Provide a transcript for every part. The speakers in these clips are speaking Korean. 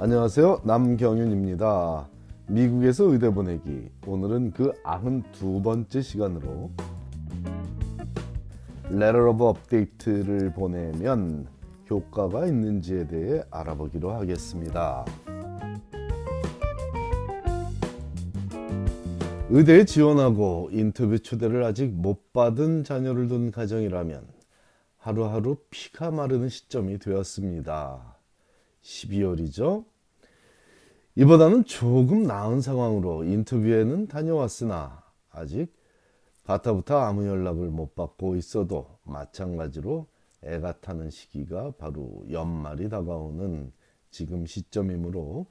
안녕하세요. 남경윤입니다. 미국에서 의대 보내기. 오늘은 그 92번째 시간으로 Letter of Update를 보내면 효과가 있는지에 대해 알아보기로 하겠습니다. 의대에 지원하고 인터뷰 초대를 아직 못 받은 자녀를 둔 가정이라면 하루하루 피가 마르는 시점이 되었습니다. 12월이죠. 이보다는 조금 나은 상황으로 인터뷰에는 다녀왔으나 아직 바타부터 아무 연락을 못 받고 있어도 마찬가지로 애가 타는 시기가 바로 연말이 다가오는 지금 시점이므로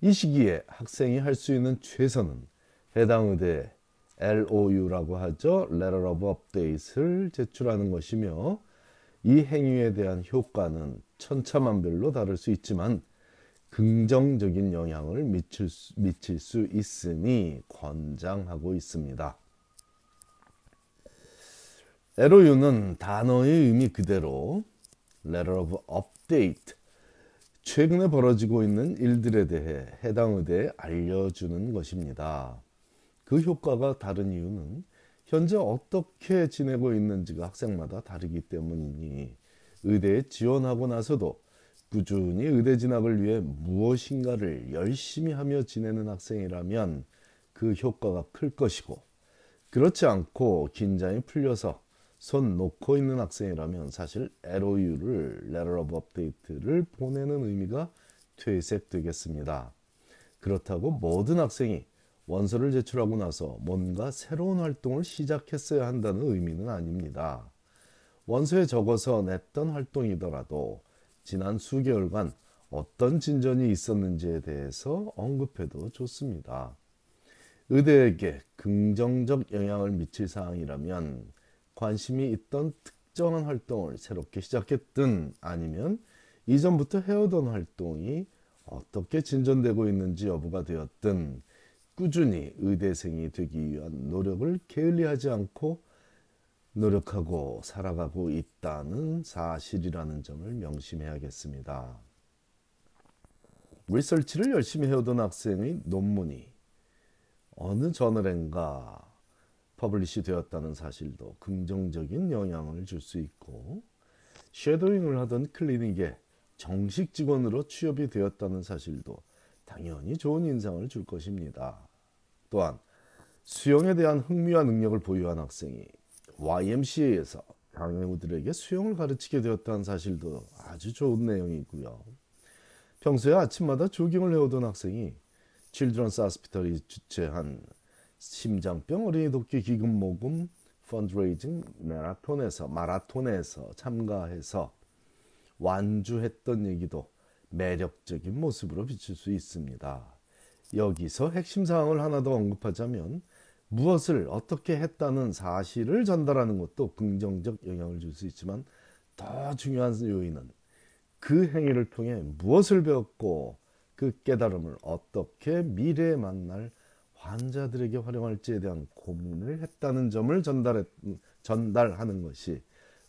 이 시기에 학생이 할 수 있는 최선은 해당 의대 LOU라고 하죠. Letter of Update를 제출하는 것이며 이 행위에 대한 효과는 천차만별로 다를 수 있지만 긍정적인 영향을 미칠 수, 미칠 수 있으니 권장하고 있습니다. LOU는 단어의 의미 그대로 Letter of Update 최근에 벌어지고 있는 일들에 대해 해당 의대에 알려주는 것입니다. 그 효과가 다른 이유는 현재 어떻게 지내고 있는지가 학생마다 다르기 때문이니 의대에 지원하고 나서도 꾸준히 의대 진학을 위해 무엇인가를 열심히 하며 지내는 학생이라면 그 효과가 클 것이고 그렇지 않고 긴장이 풀려서 손 놓고 있는 학생이라면 사실 LOU를 Letter of Update를 보내는 의미가 퇴색되겠습니다. 그렇다고 모든 학생이 원서를 제출하고 나서 뭔가 새로운 활동을 시작했어야 한다는 의미는 아닙니다. 원서에 적어서 냈던 활동이더라도 지난 수개월간 어떤 진전이 있었는지에 대해서 언급해도 좋습니다. 의대에게 긍정적 영향을 미칠 사항이라면 관심이 있던 특정한 활동을 새롭게 시작했든 아니면 이전부터 해오던 활동이 어떻게 진전되고 있는지 여부가 되었든 꾸준히 의대생이 되기 위한 노력을 게을리하지 않고 노력하고 살아가고 있다는 사실이라는 점을 명심해야겠습니다. 리서치를 열심히 해오던 학생의 논문이 어느 저널엔가 publish 되었다는 사실도 긍정적인 영향을 줄 수 있고 쉐도잉을 하던 클리닉에 정식 직원으로 취업이 되었다는 사실도 당연히 좋은 인상을 줄 것입니다. 또한 수영에 대한 흥미와 능력을 보유한 학생이 YMCA에서 강혜우들에게 수영을 가르치게 되었다는 사실도 아주 좋은 내용이고요. 평소에 아침마다 조깅을 해오던 학생이 칠드런스 아스피털이 주최한 심장병 어린이 돕기 기금 모금 펀드레이징 마라톤에서 마라톤에서 참가해서 완주했던 얘기도 매력적인 모습으로 비칠 수 있습니다. 여기서 핵심 사항을 하나 더 언급하자면 무엇을 어떻게 했다는 사실을 전달하는 것도 긍정적 영향을 줄 수 있지만 더 중요한 요인은 그 행위를 통해 무엇을 배웠고 그 깨달음을 어떻게 미래에 만날 환자들에게 활용할지에 대한 고민을 했다는 점을 전달해, 전달하는 것이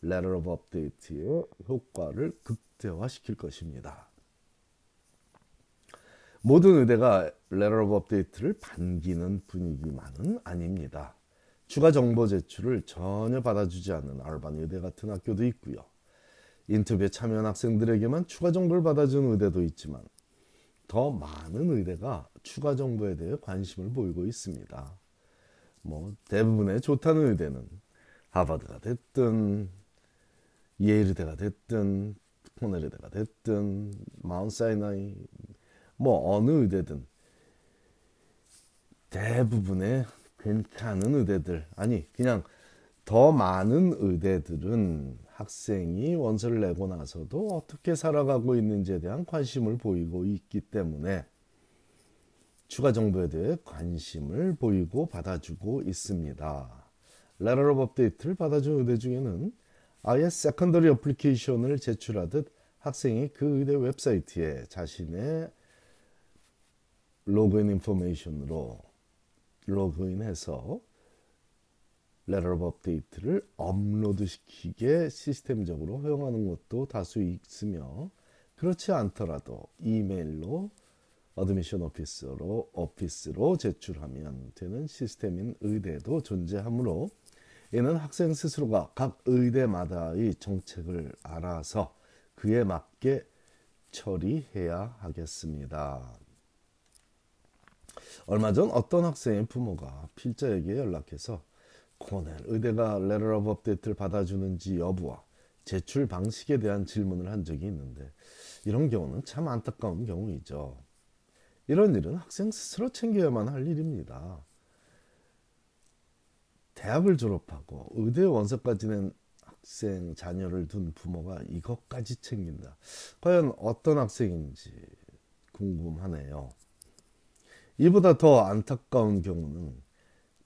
Letter of Update의 효과를 극대화시킬 것입니다. 모든 의대가 Letter of Update를 반기는 분위기만은 아닙니다. 추가 정보 제출을 전혀 받아주지 않는 알바니 의대 같은 학교도 있고요. 인터뷰에 참여한 학생들에게만 추가 정보를 받아주는 의대도 있지만 더 많은 의대가 추가 정보에 대해 관심을 보이고 있습니다. 뭐 대부분의 좋다는 의대는 하버드가 됐든 예일대가 됐든 코넬의대가 됐든 마운사이나이 뭐 어느 의대든 대부분의 괜찮은 의대들 아니 그냥 더 많은 의대들은 학생이 원서를 내고 나서도 어떻게 살아가고 있는지에 대한 관심을 보이고 있기 때문에 추가 정보에 대해 관심을 보이고 받아주고 있습니다. Letter of Update를 받아준 의대 중에는 아예 secondary application을 제출하듯 학생이 그 의대 웹사이트에 자신의 login information으로 로그인해서 Letter of Update를 업로드 시키게 시스템적으로 허용하는 것도 다수 있으며 그렇지 않더라도 이메일로 admission office로 office로 제출하면 되는 시스템인 의대도 존재하므로 이는 학생 스스로가 각 의대마다의 정책을 알아서 그에 맞게 처리해야 하겠습니다. 얼마 전 어떤 학생의 부모가 필자에게 연락해서 코넬 의대가 Letter of Update를 받아주는지 여부와 제출 방식에 대한 질문을 한 적이 있는데 이런 경우는 참 안타까운 경우이죠. 이런 일은 학생 스스로 챙겨야만 할 일입니다. 대학을 졸업하고 의대 원서까지 낸 학생 자녀를 둔 부모가 이것까지 챙긴다. 과연 어떤 학생인지 궁금하네요. 이보다 더 안타까운 경우는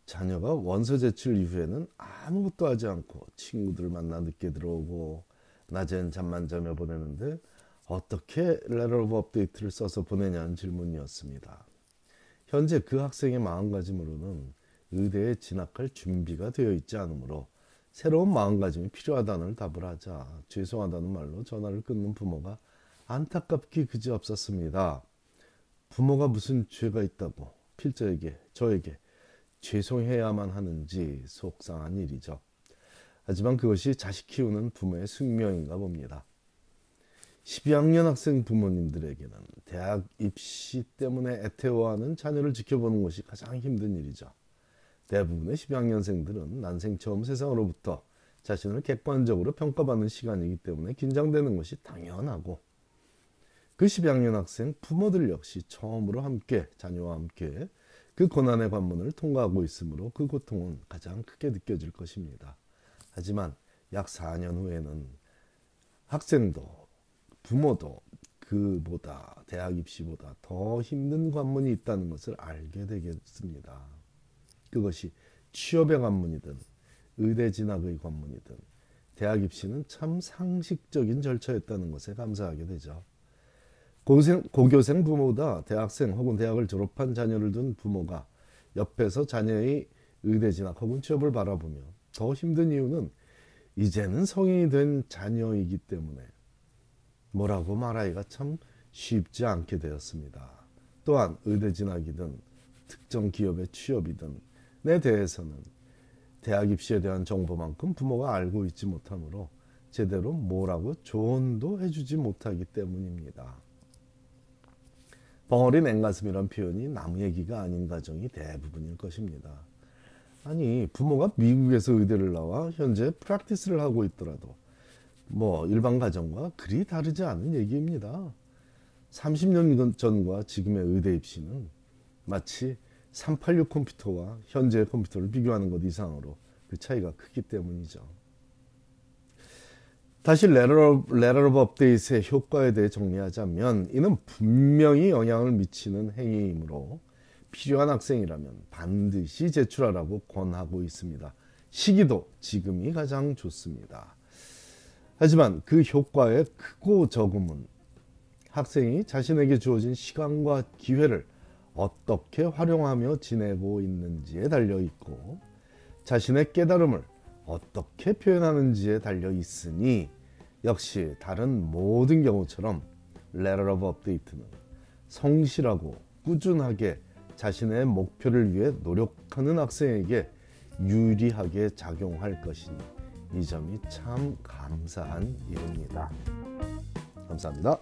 자녀가 원서 제출 이후에는 아무것도 하지 않고 친구들 만나 늦게 들어오고 낮엔 잠만 자며 보내는데 어떻게 Letter of Update를 써서 보내냐는 질문이었습니다. 현재 그 학생의 마음가짐으로는 의대에 진학할 준비가 되어 있지 않으므로 새로운 마음가짐이 필요하다는 답을 하자 죄송하다는 말로 전화를 끊는 부모가 안타깝기 그지없었습니다. 부모가 무슨 죄가 있다고 필자에게 저에게 죄송해야만 하는지 속상한 일이죠. 하지만 그것이 자식 키우는 부모의 숙명인가 봅니다. 12학년 학생 부모님들에게는 대학 입시 때문에 애태워하는 자녀를 지켜보는 것이 가장 힘든 일이죠. 대부분의 12학년생들은 난생 처음 세상으로부터 자신을 객관적으로 평가받는 시간이기 때문에 긴장되는 것이 당연하고 그 12학년 학생 부모들 역시 처음으로 함께 자녀와 함께 그 고난의 관문을 통과하고 있으므로 그 고통은 가장 크게 느껴질 것입니다. 하지만 약 4년 후에는 학생도 부모도 그보다 대학 입시보다 더 힘든 관문이 있다는 것을 알게 되겠습니다. 그것이 취업의 관문이든 의대 진학의 관문이든 대학 입시는 참 상식적인 절차였다는 것에 감사하게 되죠. 고생, 고교생 부모보다 대학생 혹은 대학을 졸업한 자녀를 둔 부모가 옆에서 자녀의 의대 진학 혹은 취업을 바라보며 더 힘든 이유는 이제는 성인이 된 자녀이기 때문에 뭐라고 말하기가 참 쉽지 않게 되었습니다. 또한 의대 진학이든 특정 기업의 취업이든 에 대해서는 대학 입시에 대한 정보만큼 부모가 알고 있지 못하므로 제대로 뭐라고 조언도 해주지 못하기 때문입니다. 벙어리 냉가슴이란 표현이 남의 얘기가 아닌 가정이 대부분일 것입니다. 아니 부모가 미국에서 의대를 나와 현재 practice를 하고 있더라도 뭐 일반 가정과 그리 다르지 않은 얘기입니다. 30년 전과 지금의 의대 입시는 마치 386 컴퓨터와 현재 컴퓨터를 비교하는 것 이상으로 그 차이가 크기 때문이죠. 다시 Letter, Letter of Update의 효과에 대해 정리하자면 이는 분명히 영향을 미치는 행위이므로 필요한 학생이라면 반드시 제출하라고 권하고 있습니다. 시기도 지금이 가장 좋습니다. 하지만 그 효과의 크고 적음은 학생이 자신에게 주어진 시간과 기회를 어떻게 활용하며 지내고 있는지에 달려 있고 자신의 깨달음을 어떻게 표현하는지에 달려 있으니 역시 다른 모든 경우처럼 Letter of Update는 성실하고 꾸준하게 자신의 목표를 위해 노력하는 학생에게 유리하게 작용할 것이니 이 점이 참 감사한 일입니다. 감사합니다.